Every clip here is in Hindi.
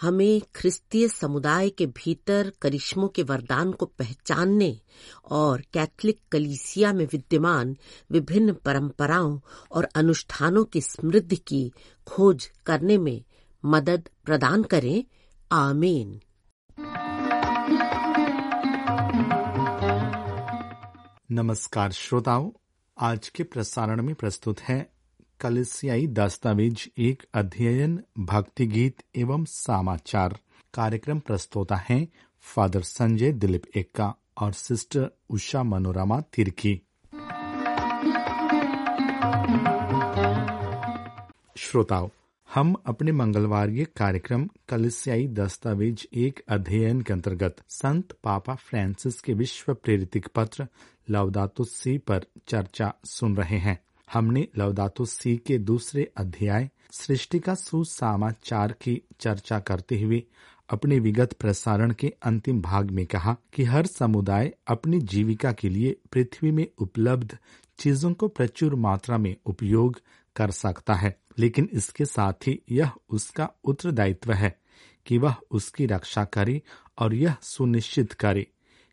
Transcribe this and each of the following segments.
हमें ख्रिस्तीय समुदाय के भीतर करिश्मों के वरदान को पहचानने और कैथलिक कलीसिया में विद्यमान विभिन्न परंपराओं और अनुष्ठानों की समृद्धि की खोज करने में मदद प्रदान करें। आमीन। नमस्कार श्रोताओं, आज के प्रसारण में प्रस्तुत है कलिसियाई दस्तावेज़ एक अध्ययन भक्ति गीत एवं समाचार कार्यक्रम प्रस्तोता है फादर संजय दिलीप एक्का और सिस्टर उषा मनोरमा तिर्की। श्रोताओं, हम अपने मंगलवार कार्यक्रम कलिसियाई दस्तावेज़ एक अध्ययन के अंतर्गत संत पापा फ्रांसिस के विश्व प्रेरित पत्र लवदातो सी पर चर्चा सुन रहे हैं। हमने लवदातो सी के दूसरे अध्याय, सृष्टि का सुसमाचार की चर्चा करते हुए अपने विगत प्रसारण के अंतिम भाग में कहा कि हर समुदाय अपनी जीविका के लिए पृथ्वी में उपलब्ध चीज़ों को प्रचुर मात्रा में उपयोग कर सकता है। लेकिन इसके साथ ही यह उसका उत्तरदायित्व है कि वह उसकी रक्षा करे और यह सुनिश्चित करे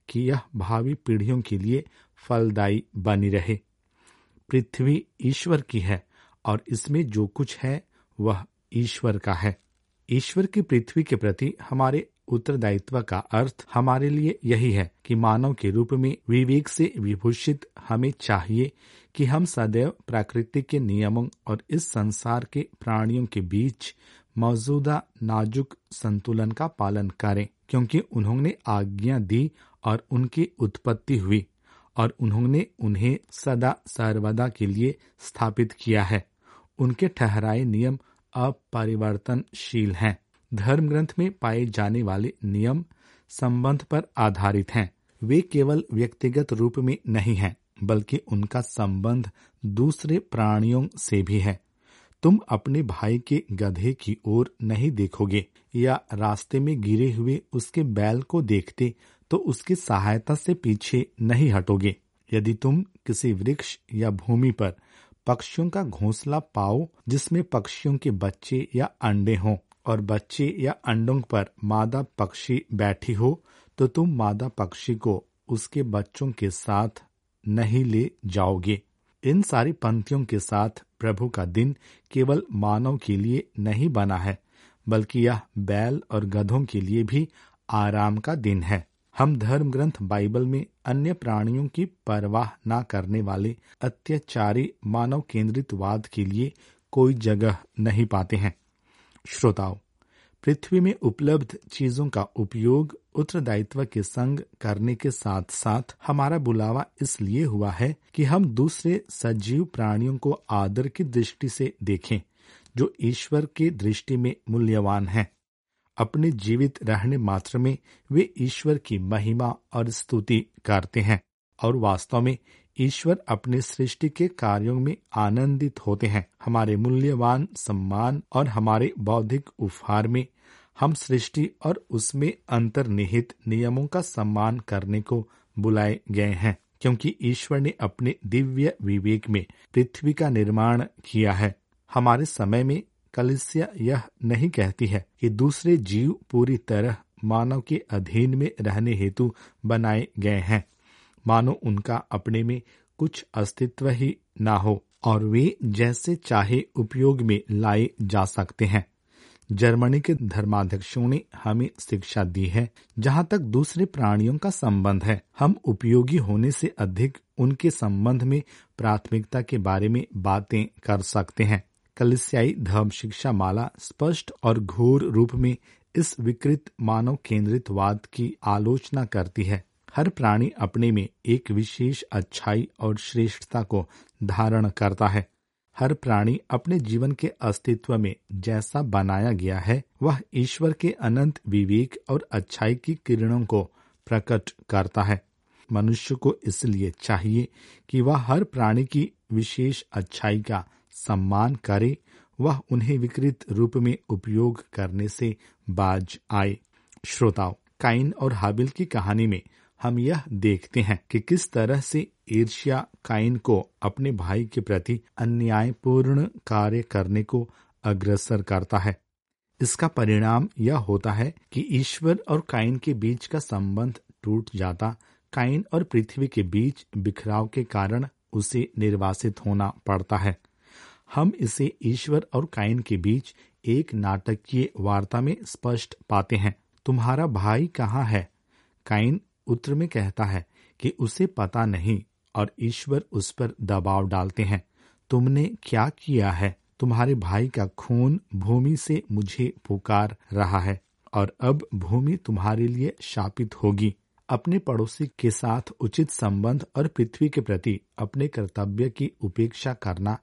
कि यह भावी पीढ़ियों के लिए फलदायी बनी रहे। पृथ्वी ईश्वर की है और इसमें जो कुछ है, वह ईश्वर का है। ईश्वर की पृथ्वी के प्रति हमारे उत्तरदायित्व का अर्थ हमारे लिए यही है कि मानव के रूप में विवेक से विभूषित हमें चाहिए कि हम सदैव प्रकृति के नियमों और इस संसार के प्राणियों के बीच मौजूदा नाजुक संतुलन का पालन करें, क्योंकि उन्होंने आज्ञा दी और उनकी उत्पत्ति हुई। और उन्होंने उन्हें सदा सर्वदा के लिए स्थापित किया है। उनके ठहराए नियम अपरिवर्तनशील हैं। धर्म ग्रंथ में पाए जाने वाले नियम संबंध पर आधारित हैं। वे केवल व्यक्तिगत रूप में नहीं हैं, बल्कि उनका संबंध दूसरे प्राणियों से भी है। तुम अपने भाई के गधे की ओर नहीं देखोगे, या रास्ते में गिरे हुए उसके बैल को देखते तो उसकी सहायता से पीछे नहीं हटोगे। यदि तुम किसी वृक्ष या भूमि पर पक्षियों का घोंसला पाओ, जिसमें पक्षियों के बच्चे या अंडे हों, और बच्चे या अंडों पर मादा पक्षी बैठी हो तो तुम मादा पक्षी को उसके बच्चों के साथ नहीं ले जाओगे। इन सारी पंक्तियों के साथ प्रभु का दिन केवल मानव के लिए नहीं बना है, बल्कि यह बैल और गधों के लिए भी आराम का दिन है। हम धर्म ग्रंथ बाइबल में अन्य प्राणियों की परवाह न करने वाले अत्याचारी मानव केंद्रित वाद के लिए कोई जगह नहीं पाते हैं। श्रोताओं, पृथ्वी में उपलब्ध चीज़ों का उपयोग उत्तरदायित्व के संग करने के साथ साथ हमारा बुलावा इसलिए हुआ है कि हम दूसरे सजीव प्राणियों को आदर की दृष्टि से देखें, जो ईश्वर की दृष्टि में मूल्यवान है। अपने जीवित रहने मात्र में वे ईश्वर की महिमा और स्तुति करते हैं और वास्तव में ईश्वर अपने सृष्टि के कार्यों में आनंदित होते हैं। हमारे मूल्यवान सम्मान और हमारे बौद्धिक उपहार में हम सृष्टि और उसमें अंतर्निहित नियमों का सम्मान करने को बुलाए गए हैं, क्योंकि ईश्वर ने अपने दिव्य विवेक में पृथ्वी का निर्माण किया है। हमारे समय में कलिसिया यह नहीं कहती है कि दूसरे जीव पूरी तरह मानव के अधीन में रहने हेतु बनाए गए हैं। मानो उनका अपने में कुछ अस्तित्व ही ना हो और वे जैसे चाहे उपयोग में लाए जा सकते हैं। जर्मनी के धर्माध्यक्षों ने हमें शिक्षा दी है, जहाँ तक दूसरे प्राणियों का संबंध है। हम उपयोगी होने से अधिक उनके संबंध में प्राथमिकता के बारे में बातें कर सकते हैं। कलिसियाई धर्म शिक्षा माला स्पष्ट और घोर रूप में इस विकृत मानव केंद्रित वाद की आलोचना करती है। हर प्राणी अपने में एक विशेष अच्छाई और श्रेष्ठता को धारण करता है। हर प्राणी अपने जीवन के अस्तित्व में जैसा बनाया गया है, वह ईश्वर के अनंत विवेक और अच्छाई की किरणों को प्रकट करता है। मनुष्य को इसलिए चाहिए कि वह हर प्राणी की विशेष अच्छाई का सम्मान करे, वह उन्हें विकृत रूप में उपयोग करने से बाज आए। श्रोताओं, काइन और हाबिल की कहानी में हम यह देखते हैं कि किस तरह से ईर्ष्या काइन को अपने भाई के प्रति अन्यायपूर्ण कार्य करने को अग्रसर करता है। इसका परिणाम यह होता है कि ईश्वर और काइन के बीच का संबंध टूट जाता, काइन और पृथ्वी के बीच बिखराव के कारण उसे निर्वासित होना पड़ता है। हम इसे ईश्वर और काइन के बीच एक नाटकीय वार्ता में स्पष्ट पाते हैं। तुम्हारा भाई कहाँ है? काइन उत्तर में कहता है कि उसे पता नहीं और ईश्वर उस पर दबाव डालते हैं। तुमने क्या किया है? तुम्हारे भाई का खून भूमि से मुझे पुकार रहा है और अब भूमि तुम्हारे लिए शापित होगी। अपने पड़ोसी के साथ उचित संबंध और पृथ्वी के प्रति अपने कर्तव्य की उपेक्षा करना,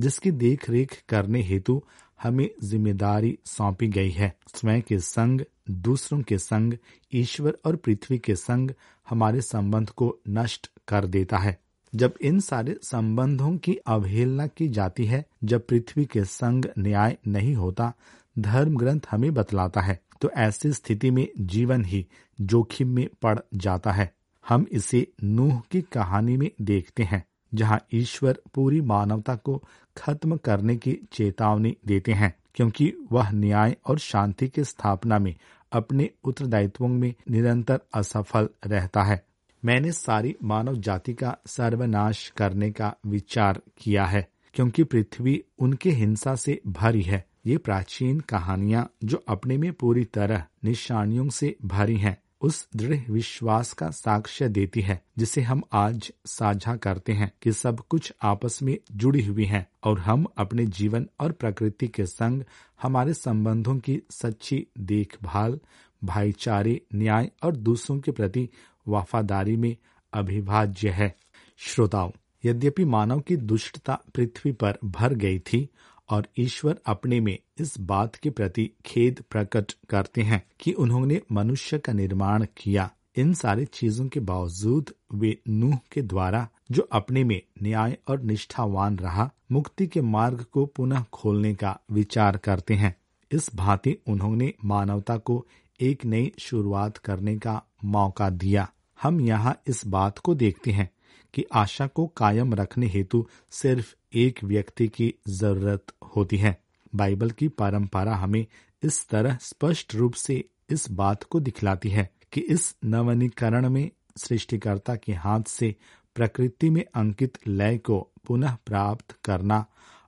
जिसकी देख रेख करने हेतु हमें ज़िम्मेदारी सौंपी गई है। स्वयं के संग, दूसरों के संग, ईश्वर और पृथ्वी के संग हमारे संबंध को नष्ट कर देता है। जब इन सारे संबंधों की अवहेलना की जाती है, जब पृथ्वी के संग न्याय नहीं होता, धर्म ग्रंथ हमें बतलाता है। तो ऐसी स्थिति में जीवन ही जोखिम में पड़ जाता है। हम इसे नूह की कहानी में देखते हैं, जहाँ ईश्वर पूरी मानवता को खत्म करने की चेतावनी देते हैं, क्योंकि वह न्याय और शांति की स्थापना में अपने उत्तरदायित्वों में निरंतर असफल रहता है। मैंने सारी मानव जाति का सर्वनाश करने का विचार किया है, क्योंकि पृथ्वी उनके हिंसा से भरी है। ये प्राचीन कहानियाँ जो अपने में पूरी तरह निशानियों से भरी हैं, उस दृढ़ विश्वास का साक्ष्य देती है, जिसे हम आज साझा करते हैं कि सब कुछ आपस में जुड़ी हुई है और हम अपने जीवन और प्रकृति के संग हमारे संबंधों की सच्ची देखभाल, भाईचारे, न्याय और दूसरों के प्रति वफादारी में अभिभाज्य है। श्रोताओं, यद्यपि मानव की दुष्टता पृथ्वी पर भर गई थी और ईश्वर अपने में इस बात के प्रति खेद प्रकट करते हैं कि उन्होंने मनुष्य का निर्माण किया। इन सारी चीज़ों के बावजूद वे नूह के द्वारा, जो अपने में न्याय और निष्ठावान रहा, मुक्ति के मार्ग को पुनः खोलने का विचार करते हैं। इस भांति उन्होंने मानवता को एक नई शुरुआत करने का मौका दिया। हम यहाँ इस बात को देखते हैं। कि आशा को कायम रखने हेतु सिर्फ़ एक व्यक्ति की ज़रूरत होती है। बाइबल की परंपरा हमें इस तरह स्पष्ट रूप से इस बात को दिखलाती है कि इस नवनीकरण में सृष्टिकर्ता के हाथ से प्रकृति में अंकित लय को पुनः प्राप्त करना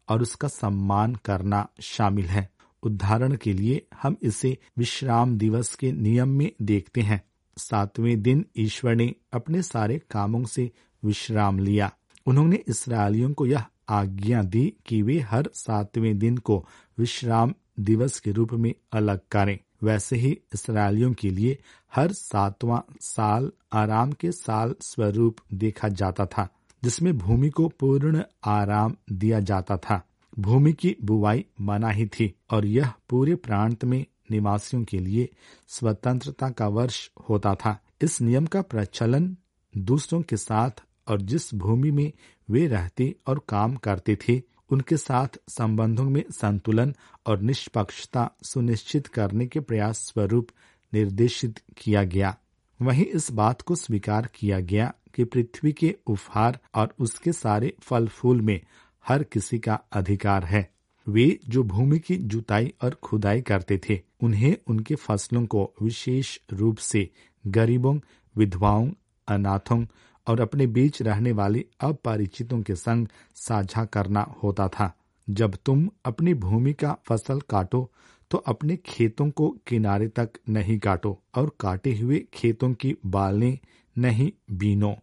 और उसका सम्मान करना शामिल है। उदाहरण के लिए हम इसे विश्राम दिवस के नियम में देखते हैं। सातवें दिन ईश्वर ने अपने सारे कामों से विश्राम लिया। उन्होंने इसराइलियों को यह आज्ञा दी कि वे हर सातवें दिन को विश्राम दिवस के रूप में अलग करें। वैसे ही इसराइलियों के लिए हर सातवां साल आराम के साल स्वरूप देखा जाता था, जिसमें भूमि को पूर्ण आराम दिया जाता था। भूमि की बुवाई मना ही थी और यह पूरे प्रांत में निवासियों के लिए स्वतंत्रता का वर्ष होता था। इस नियम का प्रचलन दूसरों के साथ और जिस भूमि में वे रहते और काम करते थे, उनके साथ संबंधों में संतुलन और निष्पक्षता सुनिश्चित करने के प्रयास स्वरूप निर्देशित किया गया। वहीं इस बात को स्वीकार किया गया कि पृथ्वी के उपहार और उसके सारे फल फूल में हर किसी का अधिकार है। वे जो भूमि की जुताई और खुदाई करते थे, उन्हें उनके फ़सलों को विशेष रूप से गरीबों, विधवाओं, अनाथों और अपने बीच रहने वाले अपरिचितों के संग साझा करना होता था। जब तुम अपनी भूमि का फ़सल काटो तो अपने खेतों को किनारे तक नहीं काटो और काटे हुए खेतों की बालें नहीं बीनो।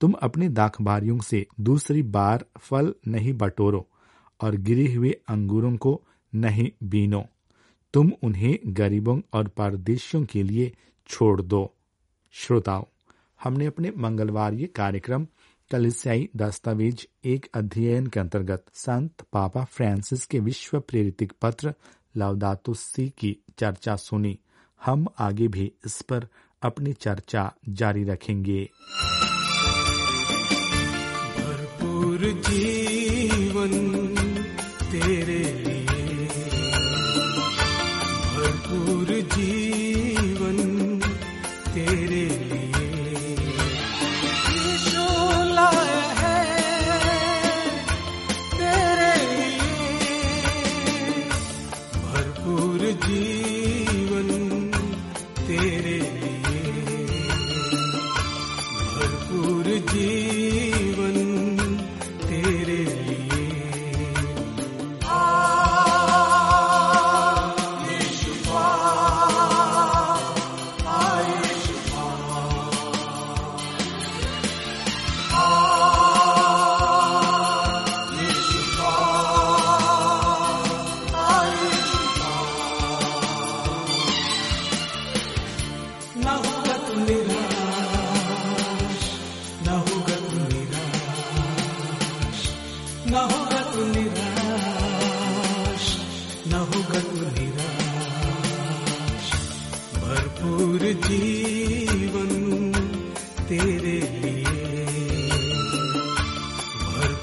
तुम अपने दाखबारियों से दूसरी बार फल नहीं बटोरो और गिरे हुए अंगूरों को नहीं बीनो। तुम उन्हें गरीबों और परदेशियों के लिए छोड़ दो। श्रोताओं हमने अपने मंगलवार कार्यक्रम कलिसियाई दस्तावेज़ एक अध्ययन के अंतर्गत संत पापा फ्रांसिस के विश्व प्रेरित पत्र लवदातु सी की चर्चा सुनी। हम आगे भी इस पर अपनी चर्चा जारी रखेंगे। जीवन तेरे लिए। भरपूर जीवन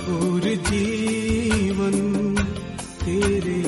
भरपूर जीवन तेरे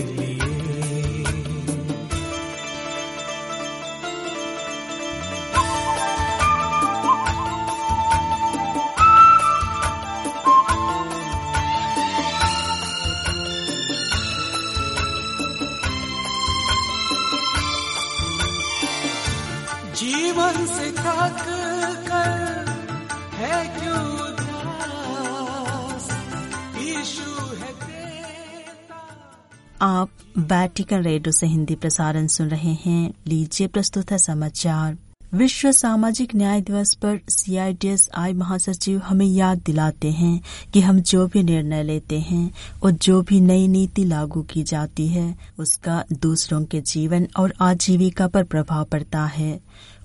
वैटिकन रेडियो से हिंदी प्रसारण सुन रहे हैं। लीजिए प्रस्तुत है समाचार। विश्व सामाजिक न्याय दिवस पर सीआईडीएसआई महासचिव हमें याद दिलाते हैं कि हम जो भी निर्णय लेते हैं और जो भी नई नीति लागू की जाती है, उसका दूसरों के जीवन और आजीविका पर प्रभाव पड़ता है।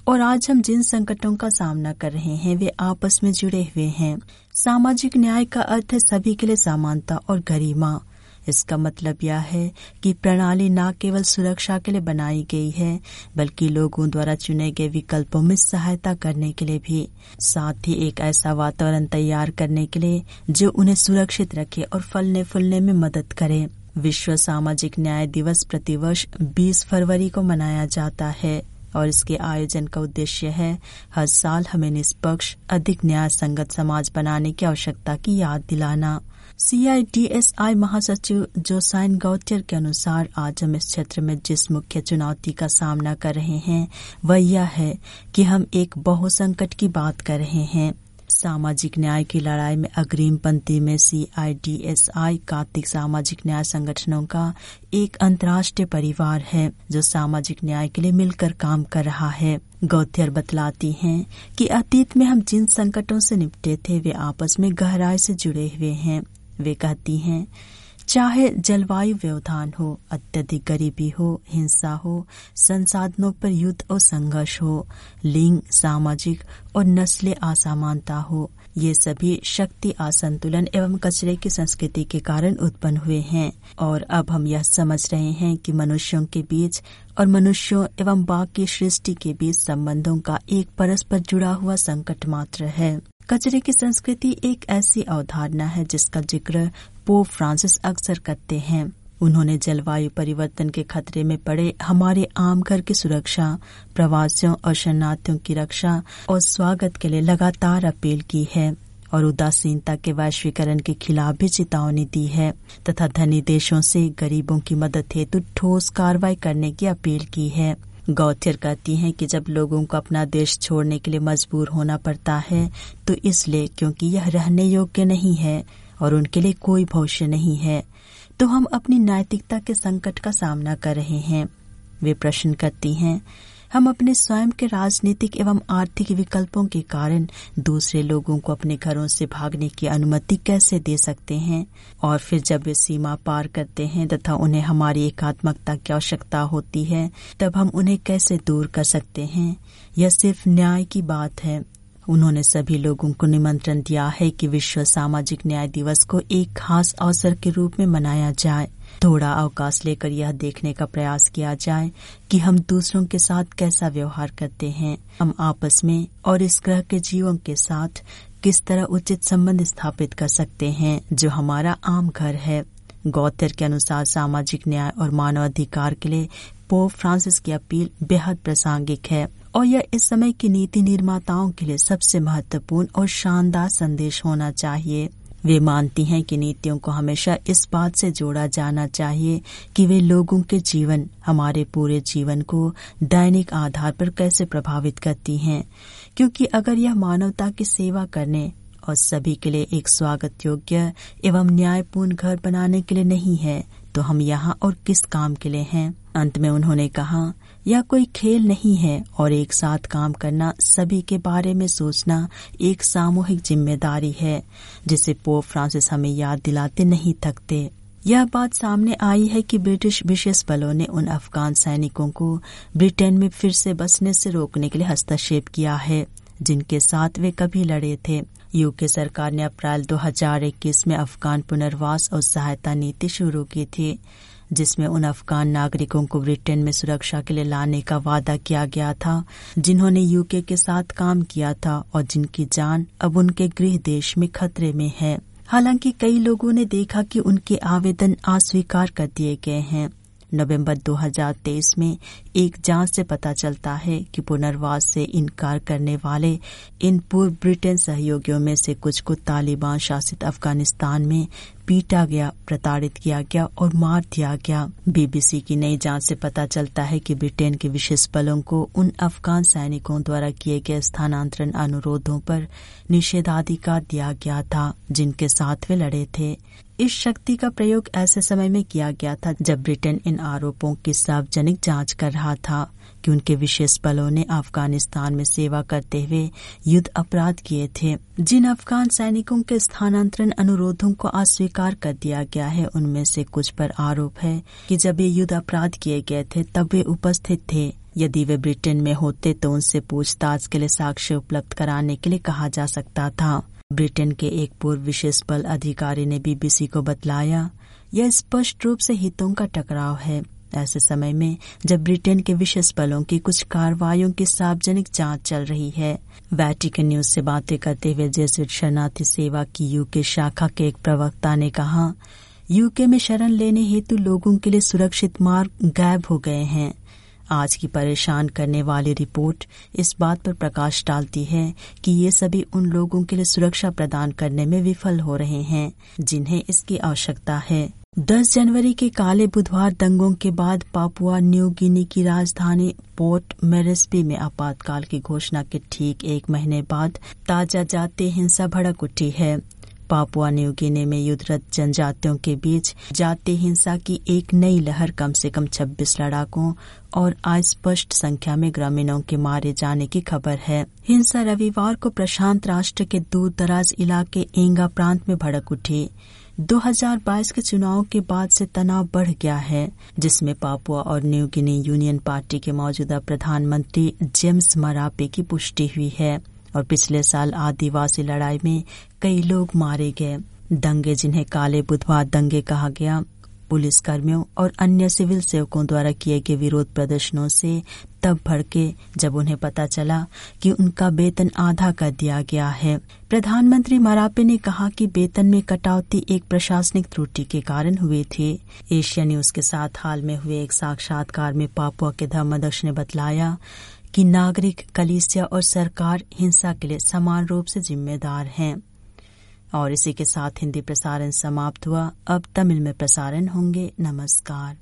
और आज हम जिन संकटों का सामना कर रहे हैं, वे आपस में जुड़े हुए हैं। सामाजिक न्याय का अर्थ है सभी के लिए समानता और गरिमा। इसका मतलब यह है कि प्रणाली न केवल सुरक्षा के लिए बनाई गई है, बल्कि लोगों द्वारा चुने गए विकल्पों में सहायता करने के लिए भी। साथ ही एक ऐसा वातावरण तैयार करने के लिए जो उन्हें सुरक्षित रखे और फलने फूलने में मदद करे। विश्व सामाजिक न्याय दिवस प्रतिवर्ष 20 फरवरी को मनाया जाता है और इसके आयोजन का उद्देश्य है, हर साल हमें निष्पक्ष, अधिक न्याय संगत समाज बनाने की आवश्यकता की याद दिलाना। सीआईडीएसआई महासचिव जोसाइन गौटियर के अनुसार आज हम इस क्षेत्र में जिस मुख्य चुनौती का सामना कर रहे हैं, वह यह है कि हम एक बहुसंकट की बात कर रहे हैं। सामाजिक न्याय की लड़ाई में अग्रिम पंक्ति में सीआईडीएसआई कार्तिक सामाजिक न्याय संगठनों का एक अंतर्राष्ट्रीय परिवार है, जो सामाजिक न्याय के लिए मिलकर काम कर रहा है। गौथियर बतलाती हैं कि अतीत में हम जिन संकटों से निपटे थे, वे आपस में गहराई से जुड़े हुए हैं। वे कहती हैं, चाहे जलवायु व्यवधान हो, अत्यधिक गरीबी हो, हिंसा हो, संसाधनों पर युद्ध और संघर्ष हो, लिंग, सामाजिक और नस्ले असमानता हो, ये सभी शक्ति असंतुलन एवं कचरे की संस्कृति के कारण उत्पन्न हुए हैं। और अब हम यह समझ रहे हैं कि मनुष्यों के बीच और मनुष्यों एवं बाघ की सृष्टि के बीच संबंधों का एक परस्पर जुड़ा हुआ संकट मात्र है। कचरे की संस्कृति एक ऐसी अवधारणा है जिसका ज़िक्र पोप फ्रांसिस अक्सर करते हैं। उन्होंने जलवायु परिवर्तन के खतरे में पड़े हमारे आम घर की सुरक्षा, प्रवासियों और शरणार्थियों की रक्षा और स्वागत के लिए लगातार अपील की है। और उदासीनता के वैश्वीकरण के खिलाफ भी चेतावनी दी है, तथा धनी देशों से गरीबों की मदद हेतु ठोस कार्रवाई करने की अपील की है। गौथियर कहती हैं कि जब लोगों को अपना देश छोड़ने के लिए मजबूर होना पड़ता है तो इसलिए क्योंकि यह रहने योग्य नहीं है और उनके लिए कोई भविष्य नहीं है तो हम अपनी नैतिकता के संकट का सामना कर रहे हैं। वे प्रश्न करती हैं हम अपने स्वयं के राजनीतिक एवं आर्थिक विकल्पों के कारण दूसरे लोगों को अपने घरों से भागने की अनुमति कैसे दे सकते हैं? और फिर जब वे सीमा पार करते हैं तथा उन्हें हमारी एकात्मकता की आवश्यकता होती है, तब हम उन्हें कैसे दूर कर सकते हैं? यह सिर्फ़ न्याय की बात है। उन्होंने सभी लोगों को निमंत्रण दिया है कि विश्व सामाजिक न्याय दिवस को एक खास अवसर के रूप में मनाया जाए। थोड़ा अवकाश लेकर यह देखने का प्रयास किया जाए कि हम दूसरों के साथ कैसा व्यवहार करते हैं, हम आपस में और इस ग्रह के जीवों के साथ किस तरह उचित संबंध स्थापित कर सकते हैं, जो हमारा आम घर है। गौतर के अनुसार सामाजिक न्याय और मानवाधिकार के लिए पोप फ्रांसिस की अपील बेहद प्रासंगिक है और यह इस समय की नीति निर्माताओं के लिए सबसे महत्वपूर्ण और शानदार संदेश होना चाहिए। वे मानती हैं कि नीतियों को हमेशा इस बात से जोड़ा जाना चाहिए कि वे लोगों के जीवन, हमारे पूरे जीवन को दैनिक आधार पर कैसे प्रभावित करती हैं। क्योंकि अगर यह मानवता की सेवा करने और सभी के लिए एक स्वागत योग्य एवं न्यायपूर्ण घर बनाने के लिए नहीं है तो हम यहाँ और किस काम के लिए हैं? अंत में उन्होंने कहा यह कोई खेल नहीं है और एक साथ काम करना सभी के बारे में सोचना एक सामूहिक ज़िम्मेदारी है, जिसे पोप फ्रांसिस हमें याद दिलाते नहीं थकते। यह बात सामने आई है कि ब्रिटिश विशेष बलों ने उन अफगान सैनिकों को ब्रिटेन में फिर से बसने से रोकने के लिए हस्तक्षेप किया है, जिनके साथ वे कभी लड़े थे। यूके सरकार ने अप्रैल 2021 में अफगान पुनर्वास और सहायता नीति शुरू की थी। जिसमें उन अफगान नागरिकों को ब्रिटेन में सुरक्षा के लिए लाने का वादा किया गया था, जिन्होंने यूके के साथ काम किया था और जिनकी जान अब उनके गृह देश में खतरे में है। हालाँकि कई लोगों ने देखा कि उनके आवेदन अस्वीकार कर दिए गए हैं। नवंबर 2023 में एक जाँच से पता चलता है कि पुनर्वास से इनकार करने वाले इन पूर्व ब्रिटेन सहयोगियों में से कुछ को तालिबान शासित अफ़गानिस्तान में पीटा गया, प्रताड़ित किया गया और मार दिया गया। बीबीसी की नई जाँच से पता चलता है कि ब्रिटेन के विशेष बलों को उन अफगान सैनिकों द्वारा किए गए स्थानांतरण अनुरोधों पर निषेधाधिकार दिया गया था, जिनके साथ वे लड़े थे। इस शक्ति का प्रयोग ऐसे समय में किया गया था जब ब्रिटेन इन आरोपों की सार्वजनिक जाँच कर रहा था। कि उनके विशेष बलों ने अफ़गानिस्तान में सेवा करते हुए युद्ध अपराध किए थे। जिन अफगान सैनिकों के स्थानांतरण अनुरोधों को अस्वीकार कर दिया गया है, उनमें से कुछ पर आरोप है कि जब ये युद्ध अपराध किए गए थे, तब वे उपस्थित थे। यदि वे ब्रिटेन में होते तो उनसे पूछताछ के लिए साक्ष्य उपलब्ध कराने के लिए कहा जा सकता था। ब्रिटेन के एक पूर्व विशेष बल अधिकारी ने बीबीसी को बतलाया, यह स्पष्ट रूप से हितों का टकराव है। ऐसे समय में, जब ब्रिटेन के विशेष बलों की कुछ कार्रवाइयों की सार्वजनिक जाँच चल रही है। वैटिकन न्यूज़ से बातें करते हुए जेसुइट शरणार्थी सेवा की यूके शाखा के एक प्रवक्ता ने कहा, यूके में शरण लेने हेतु लोगों के लिए सुरक्षित मार्ग गायब हो गए हैं। आज की परेशान करने वाली रिपोर्ट इस बात पर प्रकाश डालती है कि ये सभी उन लोगों के लिए सुरक्षा प्रदान करने में विफल हो रहे हैं, जिन्हें इसकी आवश्यकता है। 10 जनवरी के काले बुधवार दंगों के बाद पापुआ न्यू गिनी की राजधानी पोर्ट मेरेस्पी में आपातकाल की घोषणा के ठीक एक महीने बाद ताज़ा जातीय हिंसा भड़क उठी है। पापुआ न्यू गिनी में युद्धरत जनजातियों के बीच जातीय हिंसा की एक नई लहर कम से कम 26 लड़ाकों और अस्पष्ट संख्या में ग्रामीणों के मारे जाने की खबर है। हिंसा रविवार को प्रशांत राष्ट्र के दूर दराज इलाके एँगा प्रांत में भड़क उठी। 2022 के चुनाव के बाद से तनाव बढ़ गया है, जिसमें पापुआ और न्यू गिनी यूनियन पार्टी के मौजूदा प्रधानमंत्री जेम्स मरापे की पुष्टि हुई है और पिछले साल आदिवासी लड़ाई में कई लोग मारे गए। दंगे जिन्हें काले बुधवार दंगे कहा गया पुलिस कर्मियों और अन्य सिविल सेवकों द्वारा किए गए विरोध प्रदर्शनों से तब भड़के जब उन्हें पता चला कि उनका वेतन आधा कर दिया गया है। प्रधानमंत्री मरापे ने कहा कि वेतन में कटौती एक प्रशासनिक त्रुटि के कारण हुए थी। एशिया न्यूज़ के साथ हाल में हुए एक साक्षात्कार में पापुआ के धर्मदक्ष ने बतलाया कि नागरिक, कलीसिया और सरकार हिंसा के लिए समान रूप से जिम्मेदार हैं। और इसी के साथ हिंदी प्रसारण समाप्त हुआ। अब तमिल में प्रसारण होंगे। नमस्कार।